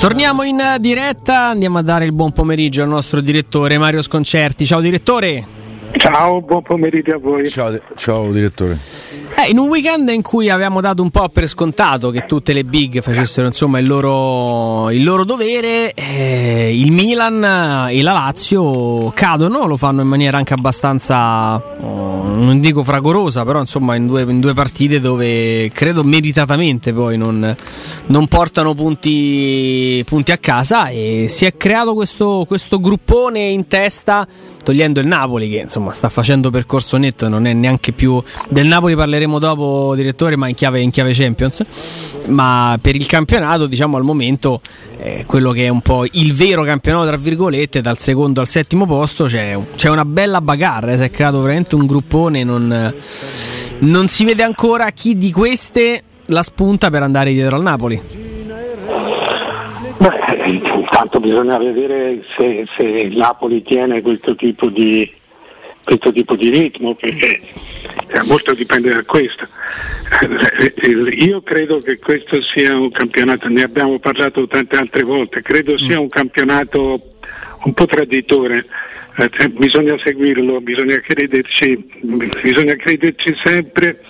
Torniamo in diretta, andiamo a dare il buon pomeriggio al nostro direttore Mario Sconcerti. Ciao direttore. Ciao, buon pomeriggio a voi. Ciao, ciao direttore. In un weekend in cui avevamo dato un po' per scontato che tutte le big facessero insomma, il, loro, il loro dovere, eh, il Milan e la Lazio cadono, lo fanno in maniera anche abbastanza, oh, non dico fragorosa, però insomma in due, in due, partite dove credo meritatamente poi non, non portano punti, punti, a casa e si è creato questo, questo gruppone in testa togliendo il Napoli che insomma sta facendo percorso netto non è neanche più del Napoli parleremo dopo direttore ma in chiave, in chiave Champions. Ma per il campionato diciamo al momento eh, quello che è un po' il vero campionato tra virgolette dal secondo al settimo posto c'è, c'è una bella bagarre si è creato veramente un gruppone non, non si vede ancora chi di queste la spunta per andare dietro al Napoli. Beh, intanto bisogna vedere se, se Napoli tiene questo tipo di, questo tipo di ritmo perché molto dipende da questo. Io credo che questo sia un campionato, ne abbiamo parlato tante altre volte, credo sia un campionato un po' traditore. Eh, bisogna seguirlo, bisogna crederci, bisogna crederci sempre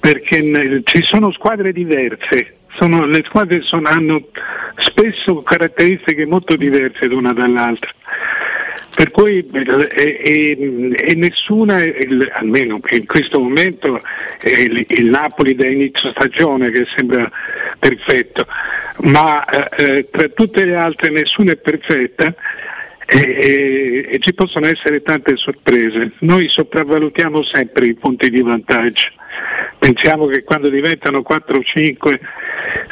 perché ci sono squadre diverse, sono, le squadre sono, hanno spesso caratteristiche molto diverse l'una dall'altra. Per cui e, e, e nessuna, almeno in questo momento, il, il, Napoli da inizio stagione che sembra perfetto, ma eh, tra tutte le altre nessuna è perfetta e, e, ci possono essere tante sorprese. Noi sopravvalutiamo sempre i punti di vantaggio. Pensiamo che quando diventano 4 o 5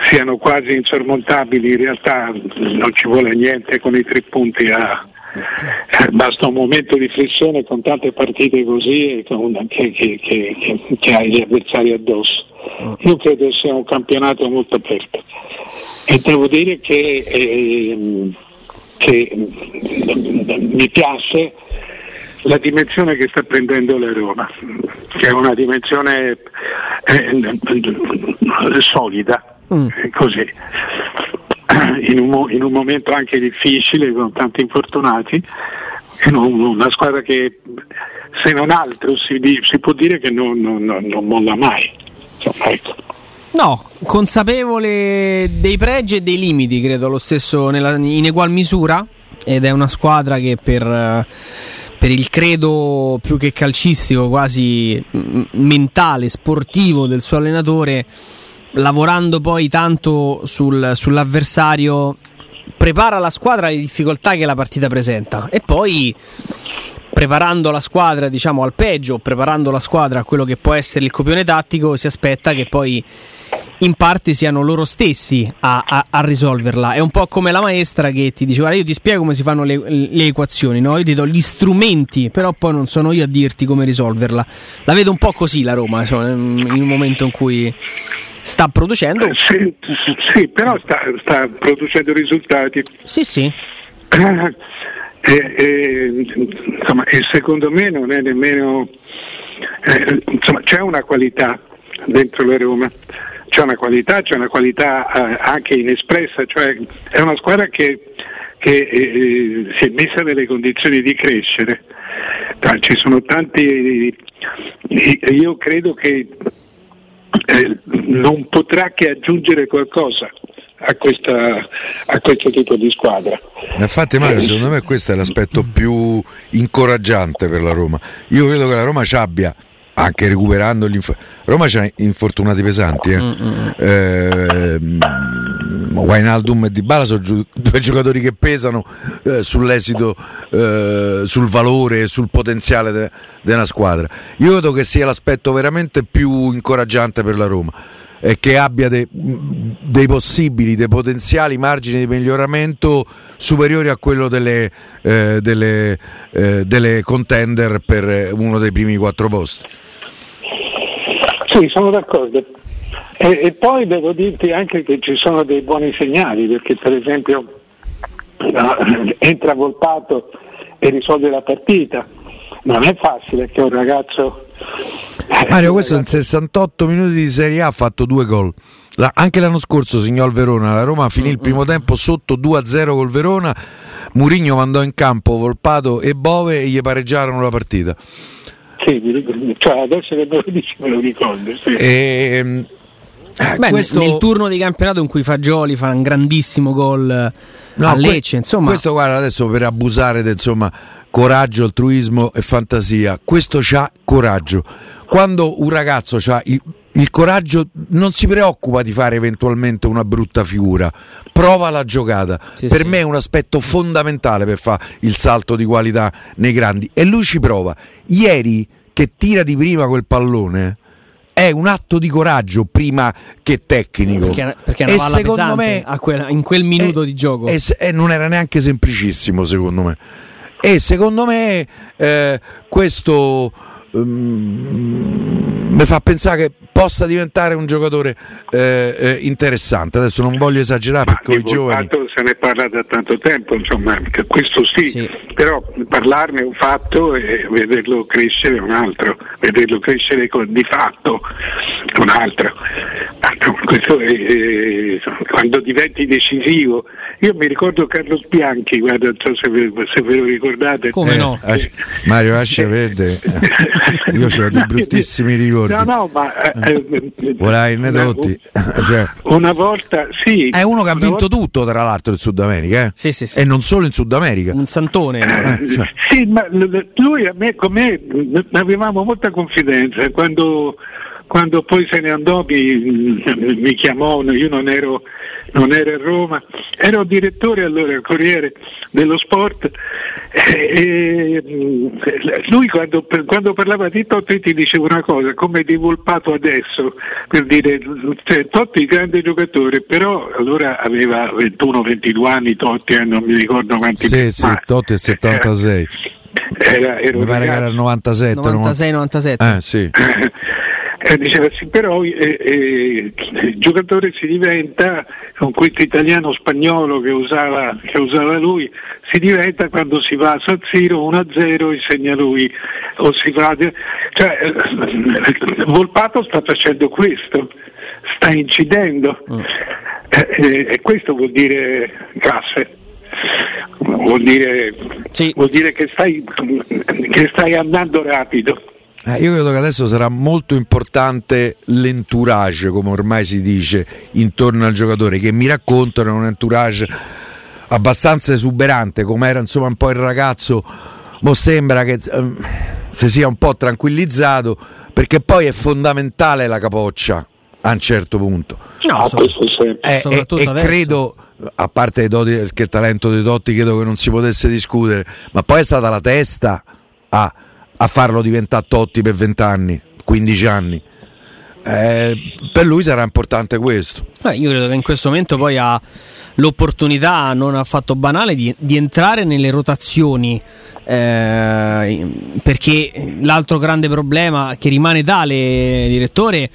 siano quasi insormontabili, in realtà non ci vuole niente con i tre punti a, basta un momento di flessione con tante partite così che, che, che, che hai gli avversari addosso. Io credo sia un campionato molto aperto e devo dire che, eh, che mi piace la dimensione che sta prendendo la Roma, che è una dimensione eh, solida, mm. così in un, in un, momento anche difficile con tanti infortunati, una squadra che se non altro si, si può dire che non, non, non molla mai. Insomma, ecco. No, consapevole dei pregi e dei limiti, credo, lo stesso nella, in egual misura, ed è una squadra che per, per il credo più che calcistico, quasi mentale, sportivo del suo allenatore, lavorando poi tanto sul, sull'avversario, prepara la squadra alle difficoltà che la partita presenta e poi preparando la squadra diciamo al peggio, preparando la squadra a quello che può essere il copione tattico, si aspetta che poi in parte siano loro stessi a, a, a, risolverla. È un po' come la maestra che ti dice: Guarda, io ti spiego come si fanno le, le, equazioni, no? io ti do gli strumenti, però poi non sono io a dirti come risolverla. La vedo un po' così la Roma, cioè, in un momento in cui sta producendo. Eh, sì, sì però sta, sta, producendo risultati. Sì, sì. E, e, insomma, e secondo me non è nemmeno. Eh, insomma, c'è una qualità dentro la Roma, c'è una qualità, c'è una qualità eh, anche inespressa, cioè è una squadra che, che eh, si è messa nelle condizioni di crescere. Ci sono tanti. Io credo che eh, non potrà che aggiungere qualcosa a, questa, a, questo tipo di squadra. Infatti Mario, eh, secondo me questo è l'aspetto più incoraggiante per la Roma. Io credo che la Roma ci abbia anche recuperando gli inf- Roma c'ha infortunati pesanti eh. Mm-hmm. eh Wijnaldum e Dybala sono gi- due giocatori che pesano eh, sull'esito eh, sul valore e sul potenziale di de- squadra io credo che sia l'aspetto veramente più incoraggiante per la Roma e che abbia de- dei possibili, dei potenziali margini di miglioramento superiori a quello delle, eh, delle, eh, delle contender per uno dei primi quattro posti sì, sono d'accordo. E, e, poi devo dirti anche che ci sono dei buoni segnali, perché per esempio uh, entra Volpato e risolve la partita. Non è facile che un ragazzo... Mario, questo in 68 minuti di Serie A ha fatto due gol. La, anche l'anno scorso signò il Verona, la Roma finì il primo tempo sotto 2-0 col Verona, Murigno mandò in campo Volpato e Bove e gli pareggiarono la partita. Sì, cioè adesso che me lo dici me lo ricordo. Sì. E, ehm, eh, Beh, questo... Nel turno di campionato in cui Fagioli fa un grandissimo gol no, a Lecce, insomma. Questo guarda adesso per abusare del insomma, coraggio, altruismo e fantasia, questo c'ha coraggio. Quando un ragazzo ha il, il coraggio non si preoccupa di fare eventualmente una brutta figura, prova la giocata. Sì, per sì. me è un aspetto fondamentale per fare il salto di qualità nei grandi e lui ci prova. Ieri che tira di prima quel pallone è un atto di coraggio prima che tecnico. Perché, perché è una e secondo me quel, in quel minuto è, di gioco. E, e, non era neanche semplicissimo, secondo me. E secondo me eh, questo um, mi fa pensare che possa diventare un giocatore eh, eh, interessante. Adesso non voglio esagerare perché i giovani. Se ne parla da tanto tempo, insomma, questo sì, sì, però parlarne è un fatto e vederlo crescere è un altro, vederlo crescere con, di fatto è un altro. Questo è, è, quando diventi decisivo. Io mi ricordo Carlo Bianchi, guarda, non so se ve, se ve lo ricordate. Come no? Eh, Mario Ascia Verde, io ho dei bruttissimi ricordi. No, no, ma eh, Volai aneddoti. Cioè, una volta sì. È uno che ha vinto volta... tutto, tra l'altro, in Sud America. Eh? Sì, sì, sì. E non solo in Sud America. Un santone. Eh, cioè. Sì, ma lui a me, con me avevamo molta confidenza. Quando, quando poi se ne andò mi, mi chiamò, io non ero non era a Roma, ero direttore allora al Corriere dello Sport e, lui quando, quando, parlava di Totti ti diceva una cosa, come di Volpato adesso, per dire cioè, Totti grande giocatore, però allora aveva 21-22 anni Totti, eh, non mi ricordo quanti Sì, sì, Totti è 76. Era, era mi pare che era il 97 96-97 eh, sì. Eh, diceva sì, però eh, eh, il giocatore si diventa, con questo italiano-spagnolo che usava, che usava, lui, si diventa quando si va a San Siro 1-0 e segna lui. O si va, cioè, eh, Volpato sta facendo questo, sta incidendo mm. Eh, e questo vuol dire classe. Vuol dire, sì. vuol dire che, stai, che stai andando rapido. Eh, io credo che adesso sarà molto importante l'entourage, come ormai si dice, intorno al giocatore, che mi raccontano un entourage abbastanza esuberante, come era insomma un po' il ragazzo, mo sembra che eh, si sia un po' tranquillizzato, perché poi è fondamentale la capoccia a un certo punto. No, so, eh, e, e credo, a parte doti, che il talento dei Dotti credo che non si potesse discutere, ma poi è stata la testa a a farlo diventare Totti per 20 anni, 15 anni. Eh, per lui sarà importante questo. Eh, io credo che in questo momento poi ha l'opportunità non affatto banale di, di entrare nelle rotazioni. Eh, perché l'altro grande problema che rimane tale, direttore,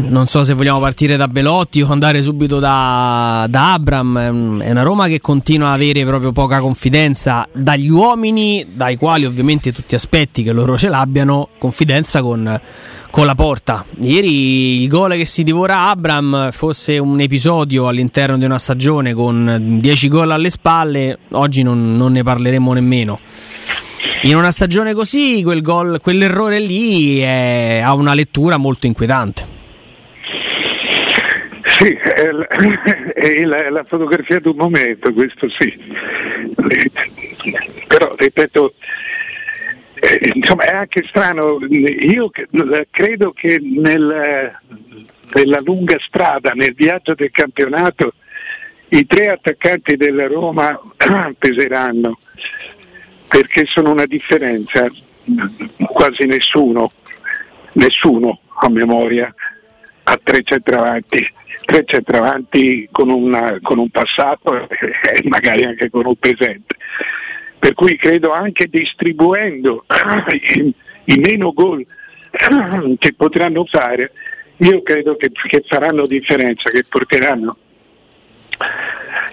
non so se vogliamo partire da Belotti o andare subito da, da Abram. È una Roma che continua ad avere proprio poca confidenza dagli uomini, dai quali ovviamente tutti aspetti che loro ce l'abbiano, confidenza con, con la porta. Ieri il gol che si divora Abram fosse un episodio all'interno di una stagione con 10 gol alle spalle, oggi non, non ne parleremo nemmeno. In una stagione così, quel gol, quell'errore lì è, ha una lettura molto inquietante. Sì, è la, è la, la fotografia di un momento, questo sì. Però, ripeto, eh, insomma è anche strano, io credo che nel, nella lunga strada, nel viaggio del campionato, i tre attaccanti della Roma peseranno, perché sono una differenza, quasi nessuno, nessuno a memoria ha tre centravanti tre centravanti con, una, con un passato e magari anche con un presente. Per cui credo anche distribuendo i, meno gol che potranno fare, io credo che, che faranno differenza, che porteranno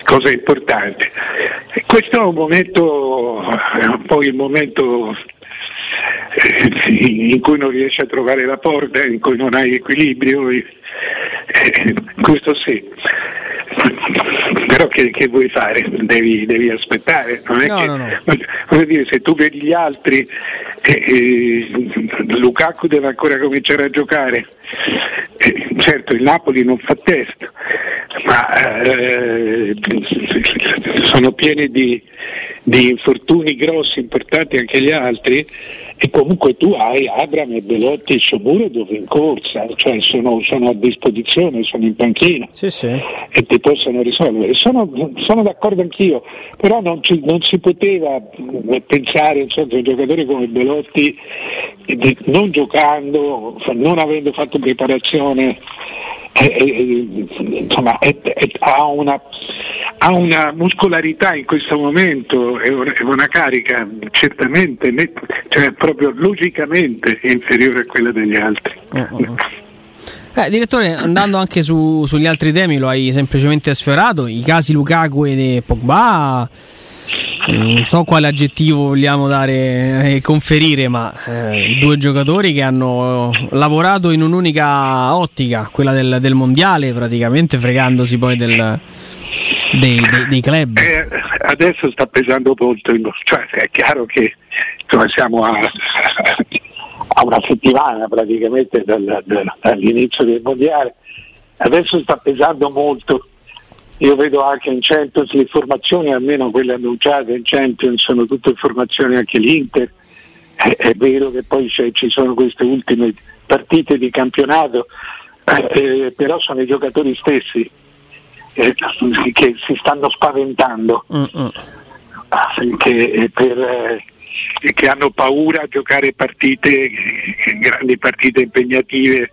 cose importanti. Questo è un momento, è un po' il momento in cui non riesci a trovare la porta, in cui non hai equilibrio, Eh, questo sì. Però che, che vuoi fare? Devi, devi aspettare. Non è No, che, no, no. Dire, se tu vedi gli altri, eh, eh, Lukaku deve ancora cominciare a giocare. Eh, certo, il Napoli non fa test, ma eh, sono pieni di, di infortuni grossi, importanti anche gli altri. E comunque tu hai Abram e Belotti e Sciomuro in corsa, cioè sono, sono a disposizione, sono in panchina Sì, sì. e ti possono risolvere. Sono, sono d'accordo anch'io, però non, ci- non si poteva mh, pensare insomma, che un giocatore come Belotti, eh, non giocando, non avendo fatto preparazione, eh, eh, insomma, è- è- ha, una, ha una muscolarità in questo momento e una, una carica certamente, cioè proprio logicamente inferiore a quella degli altri. Eh, direttore, andando anche su- sugli altri temi, lo hai semplicemente sfiorato. I casi Lukaku e Pogba, eh, non so quale aggettivo vogliamo dare e conferire, ma eh, due giocatori che hanno lavorato in un'unica ottica, quella del, del mondiale, praticamente fregandosi poi del- dei, dei- dei club. Eh, adesso sta pesando molto, cioè è chiaro che insomma, siamo a, a una settimana praticamente dal- dal- dall'inizio del mondiale, adesso sta pesando molto. Io vedo anche in Champions le formazioni, almeno quelle annunciate in Champions, sono tutte formazioni anche l'Inter. È, è vero che poi ci sono queste ultime partite di campionato, eh, eh, però sono i giocatori stessi eh, che si stanno spaventando Mm-mm. che, eh, per, eh, che hanno paura a giocare partite, eh, grandi partite impegnative,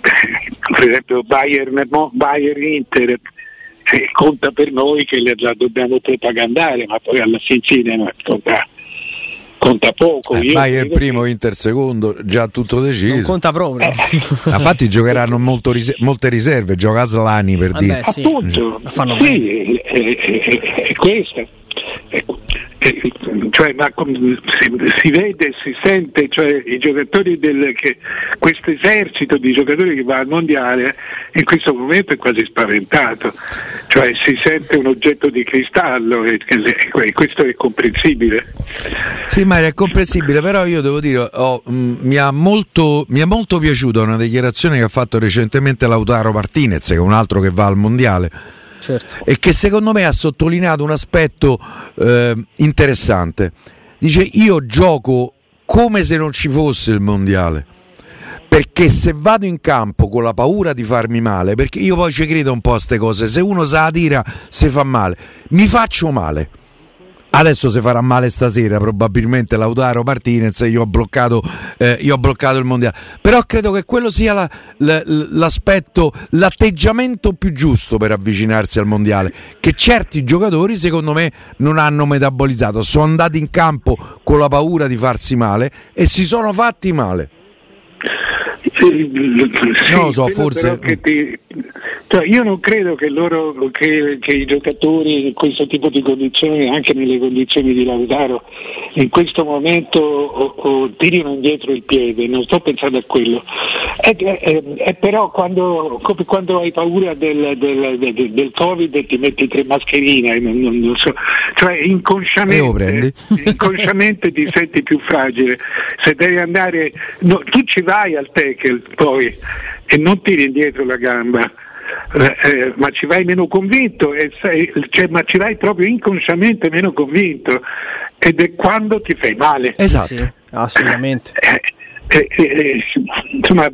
per esempio Bayern, Bayern Inter. eh, conta per noi che le- la dobbiamo propagandare, ma poi alla fin fine no, conta, conta poco. Eh, Bayern primo, Inter secondo, già tutto Non deciso. conta proprio. Infatti giocheranno molto rise- molte riserve, gioca Slani per Vabbè, dire. sì. Appunto, sì, è, è- è- è questa. È- cioè, ma com- si, si vede, si sente, cioè, i giocatori del, che, questo esercito di giocatori che va al mondiale in questo momento è quasi spaventato, cioè si sente un oggetto di cristallo e, e questo è comprensibile. Sì, Mario, è comprensibile, però io devo dire, oh, mi, ha molto, mi è molto piaciuta una dichiarazione che ha fatto recentemente Lautaro Martinez, che è un altro che va al mondiale, Certo. e che secondo me ha sottolineato un aspetto eh, interessante. Dice io gioco come se non ci fosse il mondiale. Perché se vado in campo con la paura di farmi male, perché io poi ci credo un po' a queste cose, se uno sa la tira si fa male, mi faccio male. Adesso si farà male stasera, probabilmente Lautaro Martinez, io ho bloccato, eh, io ho bloccato il mondiale. Però credo che quello sia la- l- l- l'aspetto, l'atteggiamento più giusto per avvicinarsi al mondiale. Che certi giocatori, secondo me, non hanno metabolizzato. Sono andati in campo con la paura di farsi male e si sono fatti male. Sì, Non lo so, forse- che ti- cioè, io non credo che, loro, che, che i giocatori in questo tipo di condizioni, anche nelle condizioni di Lautaro, in questo momento o- o tirino indietro il piede, non sto pensando a quello. È, è- è però quando, quando hai paura del, del- del- del Covid ti metti tre mascherine, non, non- non so. cioè inconsciamente, inconsciamente ti senti più fragile. Se devi andare, no, tu ci vai al tackle poi e non tiri indietro la gamba. eh, eh, ma ci vai meno convinto, e sei- cioè, ma ci vai proprio inconsciamente meno convinto ed è quando ti fai male. Esatto. Sì, assolutamente. Eh, eh, eh, insomma,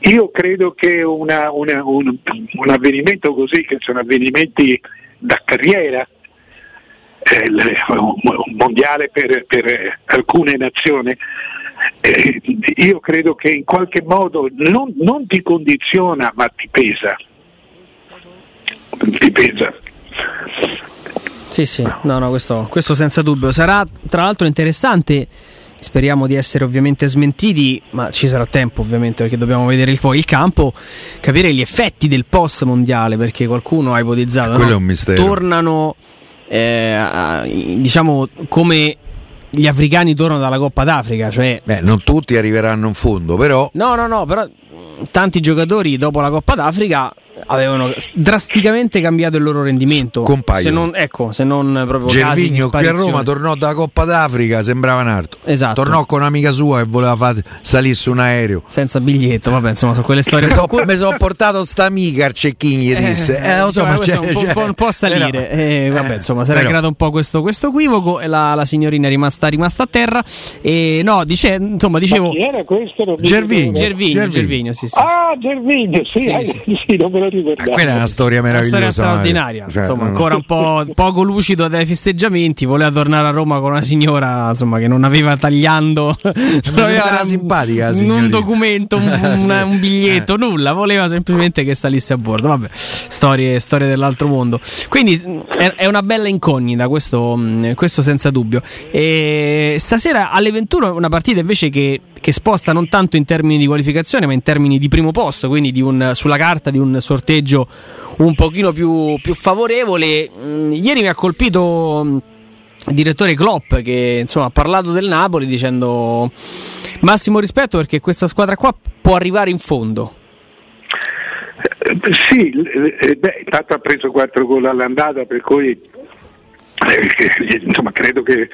io credo che una- una- un, un avvenimento così, che sono avvenimenti da carriera, eh, un mondiale per, per, alcune nazioni, eh, io credo che in qualche modo non, non ti condiziona ma ti pesa. Ti pesa. Sì, sì, no, no, questo, questo senza dubbio. Sarà tra l'altro interessante. Speriamo di essere ovviamente smentiti, ma ci sarà tempo ovviamente perché dobbiamo vedere il- poi il campo, capire gli effetti del post mondiale perché qualcuno ha ipotizzato. Quello no? è un mistero. Tornano, eh, diciamo, come gli africani tornano dalla Coppa d'Africa, cioè Beh, non tutti arriveranno in fondo, però No, no, no, però tanti giocatori dopo la Coppa d'Africa avevano drasticamente cambiato il loro rendimento. Compaiono. Se non, ecco, se non proprio Gervigno qui a Roma tornò dalla Coppa d'Africa, sembrava un altro. Esatto. Tornò con un'amica sua che voleva far salire su un aereo. Senza biglietto, vabbè, insomma, sono quelle storie. Mi sono so portato sta amica al check-in, gli disse. Eh, lo so, cioè, ma c'è, un, po', c'è- un po'- un po' a salire. Eh, Eh, vabbè, insomma, si era però- creato un po' questo, questo equivoco e la, la signorina è rimasta, rimasta a terra. E no, dice, insomma, dicevo. Chi era questo? Non mi Gervigno. Gervigno, Gervigno. Gervigno, sì, sì. Ah, Gervigno, sì, Sì, eh, sì. sì, non me lo ricordavo. Quella è una storia Una meravigliosa. storia straordinaria, Mario. Cioè, insomma, no, no. ancora un po' poco lucido dai festeggiamenti. Voleva tornare a Roma con una signora insomma, che non aveva tagliando, non aveva sembrava un- simpatica un, documento, un, un- un biglietto, nulla. Voleva semplicemente che salisse a bordo. Vabbè, storie, storie dell'altro mondo. Quindi è, è una bella incognita, questo, mh, questo senza dubbio. E stasera alle 21 una partita invece che, che sposta non tanto in termini di qualificazione, ma in termini di primo posto, quindi di un, sulla carta di un sorteggio un pochino più, più favorevole. Mm, ieri mi ha colpito mm, il direttore Klopp che insomma, ha parlato del Napoli dicendo massimo rispetto perché questa squadra qua può arrivare in fondo. Eh, Sì, eh, beh, intanto ha preso 4 gol all'andata, per cui eh, che- insomma, credo che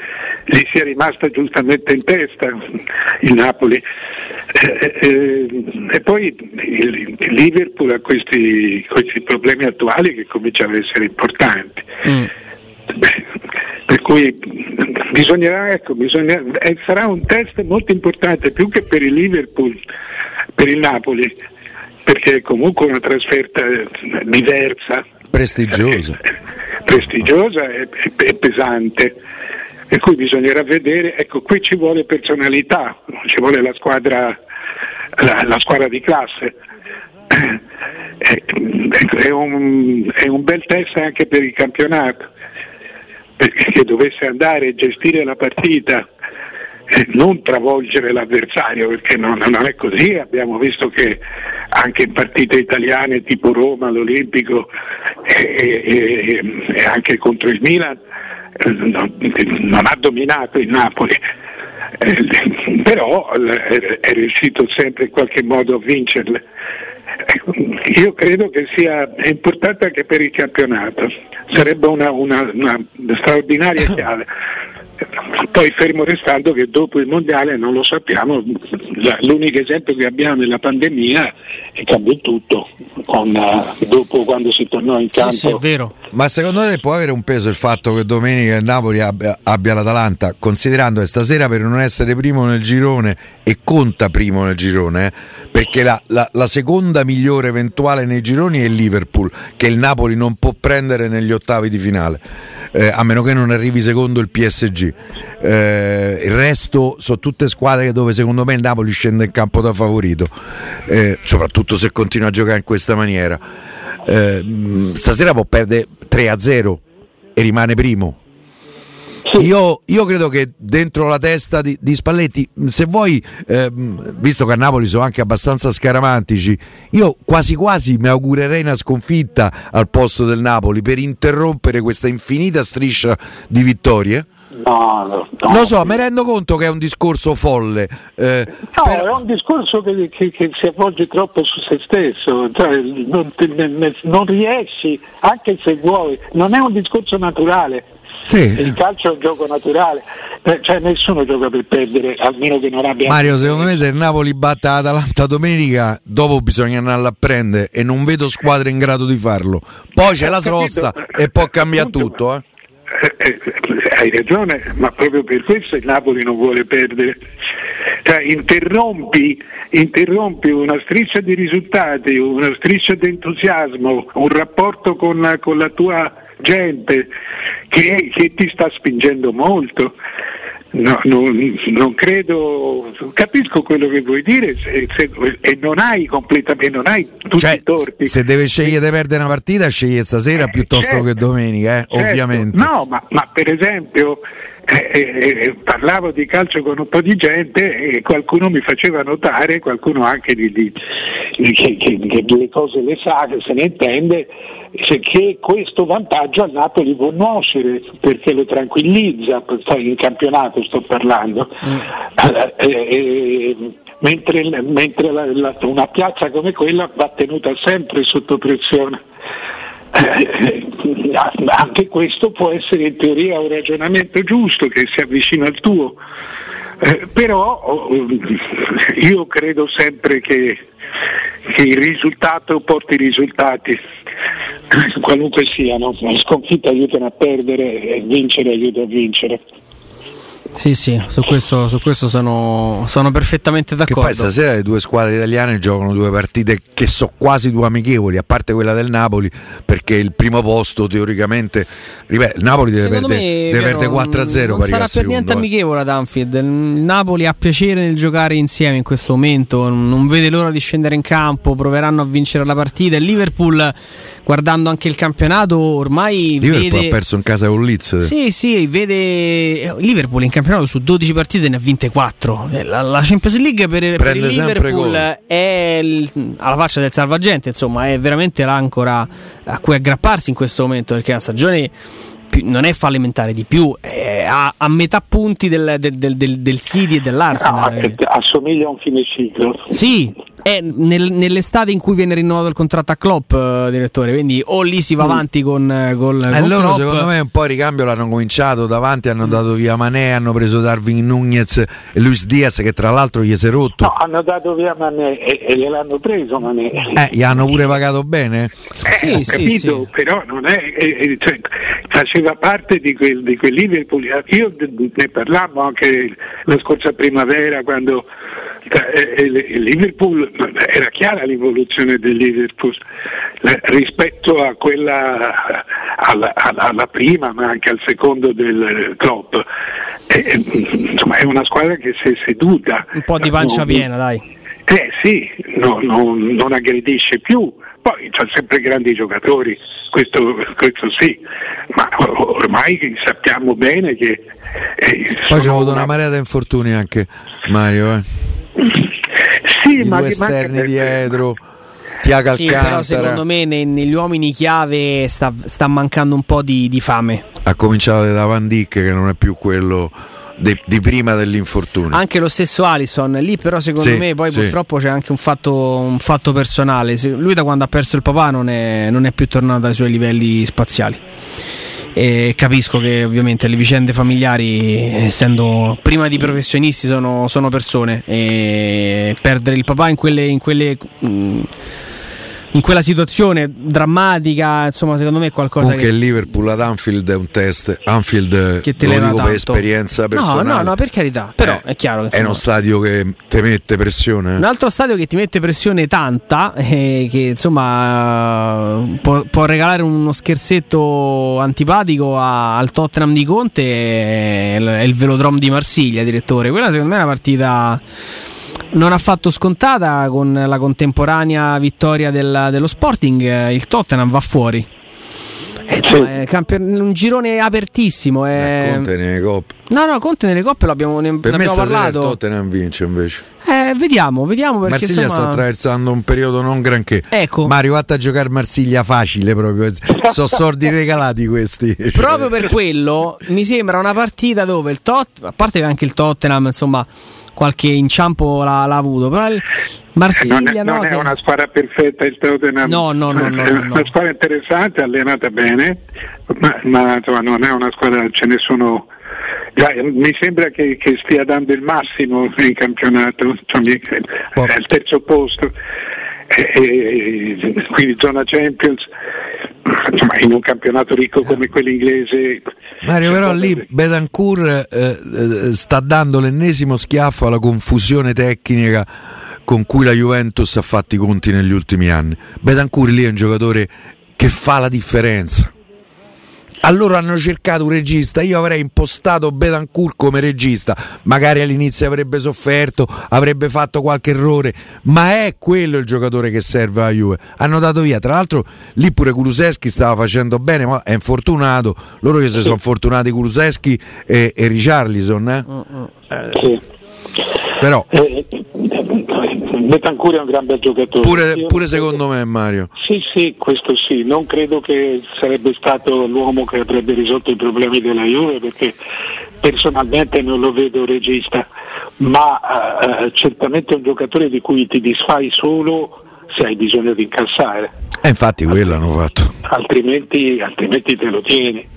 gli sia rimasta giustamente in testa il Napoli. Eh, eh, e poi il, il Liverpool ha questi, questi problemi attuali che cominciano ad essere importanti. Mm. Beh, per cui bisognerà, ecco, bisogna- eh, sarà un test molto importante più che per il Liverpool, per il Napoli, perché è comunque una trasferta eh, diversa, Prestigiosa. Prestigiosa e, e- e pesante. Per cui bisognerà vedere, ecco, qui ci vuole personalità, ci vuole la squadra, la, la squadra di classe. È, è un, è un bel test anche per il campionato, perché dovesse andare a gestire la partita, eh, non travolgere l'avversario, perché non, non è così, abbiamo visto che anche in partite italiane tipo Roma, l'Olimpico e, e- e anche contro il Milan eh, non, ha dominato il Napoli. Eh, però eh, è riuscito sempre in qualche modo a vincerle. Io credo che sia importante anche per il campionato, sarebbe una, una- una straordinaria chiave. Poi fermo restando che dopo il mondiale non lo sappiamo, la- l'unico esempio che abbiamo nella pandemia è cambiò tutto, con, eh, dopo quando si tornò in Sì, campo. sì, è vero. Ma secondo te può avere un peso il fatto che domenica il Napoli abbia, abbia l'Atalanta, considerando che stasera per non essere primo nel girone e conta primo nel girone, eh, perché la, la- la seconda migliore eventuale nei gironi è il Liverpool, che il Napoli non può prendere negli ottavi di finale, eh, a meno che non arrivi secondo il PSG. Eh, il resto sono tutte squadre dove secondo me il Napoli scende in campo da favorito, eh, soprattutto se continua a giocare in questa maniera. Eh, stasera può perdere 3-0 e rimane primo. Io, io credo che dentro la testa di, di Spalletti, se vuoi, ehm, visto che a Napoli sono anche abbastanza scaramantici, io quasi quasi mi augurerei una sconfitta al posto del Napoli per interrompere questa infinita striscia di vittorie. No, no, no. Lo so, mi rendo conto che è un discorso folle. eh, No, però- è un discorso che, che- che si avvolge troppo su se stesso, cioè, non, te- ne- ne- non riesci, anche se vuoi, non è un discorso naturale. Sì. Il calcio è un gioco naturale, Eh, cioè nessuno gioca per perdere, almeno che non abbia... Mario, secondo me se il Napoli batte l'Atalanta domenica, dopo bisogna andarla a prendere e non vedo squadre in grado di farlo. Poi c'è la sosta e può cambiare tutto. Eh. Eh, hai ragione, ma proprio per questo il Napoli non vuole perdere. Cioè, interrompi, interrompi una striscia di risultati, una striscia di entusiasmo, un rapporto con, con la tua gente che, che ti sta spingendo molto. No, non, non credo, capisco quello che vuoi dire se- se- e non hai completamente, non hai tutti Cioè, i torti. se deve scegliere di perdere una partita, sceglie stasera piuttosto Certo, che domenica, eh, certo. ovviamente. No, ma, ma per esempio eh, eh, eh, parlavo di calcio con un po' di gente e qualcuno mi faceva notare, qualcuno anche di, di- di- che, che- che le cose le sa, che se ne intende, che questo vantaggio al Napoli può nuocere perché lo tranquillizza, in campionato sto parlando. Eh, eh, mentre, mentre la, la, una piazza come quella va tenuta sempre sotto pressione. Eh, anche questo può essere in teoria un ragionamento giusto che si avvicina al tuo, eh, però oh, io credo sempre che, che, il risultato porti i risultati, qualunque siano, la sconfitta aiutano a perdere e vincere aiuta a vincere. Sì, sì, su questo, su questo sono, sono, perfettamente d'accordo. Che poi stasera le due squadre italiane giocano due partite che sono quasi due amichevoli, a parte quella del Napoli, perché il primo posto teoricamente. Ripeto, il Napoli deve perdere, perdere 4-0. Non sarà per niente eh. amichevole ad Anfield. Il Napoli ha piacere nel giocare insieme in questo momento, non vede l'ora di scendere in campo, proveranno a vincere la partita. Il Liverpool, guardando anche il campionato, ormai. Liverpool vede... ha perso in casa con Leeds. Sì, sì, vede. Liverpool in campionato su 12 partite ne ha vinte 4. Eh, la, la Champions League per, per il Liverpool è il, alla faccia del salvagente, insomma, è veramente l'ancora a cui aggrapparsi in questo momento perché la stagione non è fallimentare di più, è a, a metà punti del, del, del, del City e dell'Arsenal. No, assomiglia a un fine ciclo. Sì, è nel, nell'estate in cui viene rinnovato il contratto a Klopp, uh, direttore. Quindi o lì si va mm. avanti con, con, eh, con loro, Klopp. secondo me, un po' il ricambio l'hanno cominciato. Davanti hanno mm. dato via Manè, hanno preso Darwin Nunez e Luis Diaz, che tra l'altro gli si è rotto. No, hanno dato via Manè e, e gliel'hanno preso Manè. Eh, gli hanno pure pagato bene? Eh, sì, sì, capito, sì. però non è. Eh, cioè, faceva parte di quel, di quel Liverpool. Io ne parlammo anche la scorsa primavera quando eh, il Liverpool era chiara l'evoluzione del Liverpool rispetto a quella alla, alla, prima ma anche al secondo del club eh, insomma è una squadra che si è seduta un po' di pancia piena dai eh sì, no, no, non aggredisce più, poi c'ha sempre grandi giocatori, questo, questo, sì, ma ormai sappiamo bene che... Eh, poi c'è avuto una marea di infortuni anche Mario. Eh. Sì, I ma due esterni dietro. Tiago sì, però secondo me negli uomini chiave sta, sta, mancando un po' di, di fame. Ha cominciato da Van Dijk che non è più quello di, di, prima dell'infortunio. Anche lo stesso Alison, lì però secondo sì, me poi sì. purtroppo c'è anche un fatto, un fatto personale. Lui da quando ha perso il papà non è, non è più tornato ai suoi livelli spaziali. E capisco che ovviamente le vicende familiari, essendo prima di professionisti, sono, sono persone. E perdere il papà in quelle, in quelle mh, in quella situazione drammatica, insomma, secondo me è qualcosa Comunque che. il Liverpool ad Anfield è un test. Anfield che te lo dico tanto. per esperienza personale. No, no, no, per carità. Però eh, è chiaro che. È uno stadio che ti mette pressione. Un altro stadio che ti mette pressione tanta, e che insomma può, può regalare uno scherzetto antipatico a, al Tottenham di Conte, è il, è il velodrome di Marsiglia, direttore. Quella secondo me è una partita non ha fatto scontata con la contemporanea vittoria del, dello Sporting, eh, il Tottenham va fuori. Eh, insomma, è un girone apertissimo. È... Eh, Conte nelle coppe. No, no, Conte nelle coppe l'abbiamo, ne, per me parlato. il Tottenham vince invece. Eh, vediamo, vediamo perché Marsiglia insomma... sta attraversando un periodo non granché. Ecco. Mario, vatta a giocare Marsiglia facile proprio. Sono sordi regalati questi. Proprio per quello mi sembra una partita dove il Tottenham, a parte che anche il Tottenham, insomma qualche inciampo l'ha, l'ha avuto. Però il Marsiglia non è, no, non è una squadra perfetta il Tottenham. No, no, no, no, è una squadra interessante, allenata bene, ma, ma insomma, non è una squadra, ce ne sono. Già, mi sembra che, che, stia dando il massimo in campionato, cioè, è al terzo posto, e, e, quindi zona Champions insomma, in un campionato ricco come quello inglese. Mario, però lì Betancourt eh, eh, sta dando l'ennesimo schiaffo alla confusione tecnica con cui la Juventus ha fatto i conti negli ultimi anni. Betancourt lì è un giocatore che fa la differenza allora hanno cercato un regista, io avrei impostato Betancourt come regista, magari all'inizio avrebbe sofferto, avrebbe fatto qualche errore, ma è quello il giocatore che serve alla Juve. Hanno dato via, tra l'altro lì pure Kuluseschi stava facendo bene, ma è infortunato, loro che si sono fortunati Kuluseschi e, e Richarlison. Eh? Eh, sì. Però eh, è un gran bel giocatore. Pure, pure secondo me Mario. Sì, sì, questo sì. Non credo che sarebbe stato l'uomo che avrebbe risolto i problemi della Juve perché personalmente non lo vedo regista, ma eh, certamente è un giocatore di cui ti disfai solo se hai bisogno di incassare. E infatti quello hanno fatto. Altrimenti, altrimenti te lo tieni.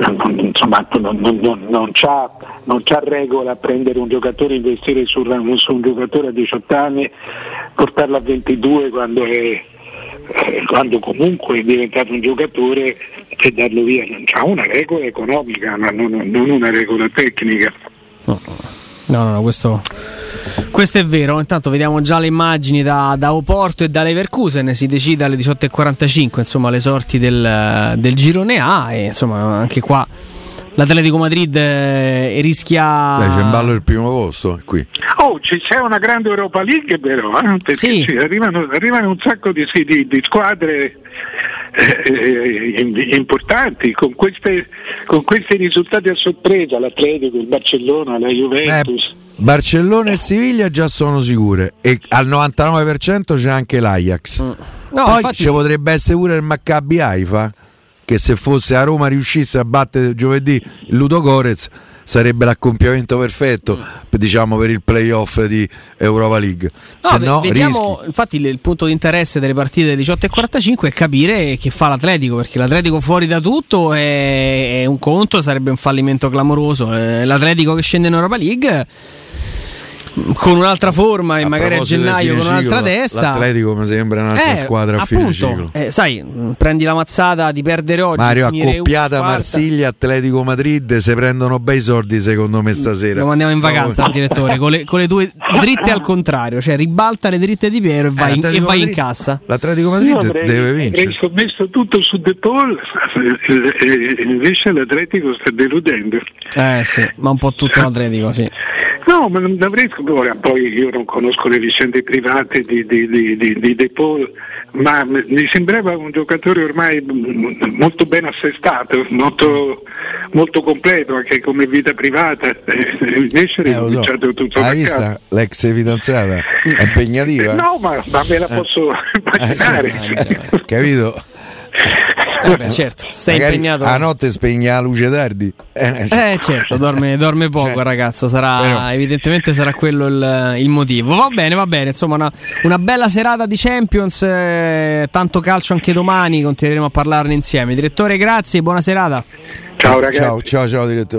Insomma, non, non, non, c'ha, non c'ha regola prendere un giocatore, investire su, su un giocatore a 18 anni, portarlo a 22 quando è, quando comunque è diventato un giocatore e darlo via, non c'ha una regola economica, ma non, non una regola tecnica. No, no, no, questo, questo, è vero. Intanto vediamo già le immagini da, da Oporto e da Leverkusen. Si decide alle 18.45 insomma, le sorti del, del girone A e insomma anche qua l'Atletico Madrid eh, rischia. Beh, c'è in ballo il primo posto qui. Oh, ci c'è una grande Europa League, però, eh? perché sì. arrivano, arrivano, un sacco di, di, di squadre eh, eh importanti con, queste, con, questi risultati a sorpresa l'Atletico, il Barcellona, la Juventus eh, Barcellona e Siviglia già sono sicure e al 99% c'è anche l'Ajax mm. no, poi infatti... ci potrebbe essere pure il Maccabi Haifa che se fosse a Roma riuscisse a battere giovedì Ludo Gorez sarebbe l'accoppiamento perfetto mm. diciamo per il playoff di Europa League no, se no vediamo, rischi. infatti il, il, punto di interesse delle partite 18 e 45 è capire che fa l'Atletico perché l'Atletico fuori da tutto è, è un conto sarebbe un fallimento clamoroso eh, l'Atletico che scende in Europa League con un'altra forma e a magari a gennaio con un'altra ciclo, testa. L'Atletico mi sembra un'altra eh, squadra a fine ciclo. Eh, sai, prendi la mazzata di perdere oggi. Mario, accoppiata Marsiglia, Atletico Madrid, se prendono bei soldi secondo me stasera. Lo mandiamo in vacanza, no. direttore, con le, con le, due dritte al contrario, cioè ribalta le dritte di Piero e vai, eh, in, e vai in, cassa. L'Atletico Madrid avrei, deve vincere. Avrei scommesso tutto su De Paul, e invece l'Atletico sta deludendo. Eh sì, ma un po' tutto l'Atletico, sì. No, ma non avrei Ora, poi io non conosco le vicende private di, di, di, di, De Paul, ma mi sembrava un giocatore ormai molto ben assestato, molto, molto completo anche come vita privata. Invece eh, è so. tutto Hai visto l'ex fidanzata? È impegnativa? No, ma, ma me la eh. posso eh. immaginare. Eh, capito? Eh beh, certo, sei Magari impegnato. A notte spegne la luce tardi. Eh, eh certo, dorme, dorme poco, cioè, ragazzo. Sarà, però... Evidentemente sarà quello il, il, motivo. Va bene, va bene. Insomma, una, una bella serata di Champions. Eh, tanto calcio anche domani. Continueremo a parlarne insieme. Direttore, grazie, buona serata. Ciao, ragazzi. Ciao, ciao, ciao, direttore.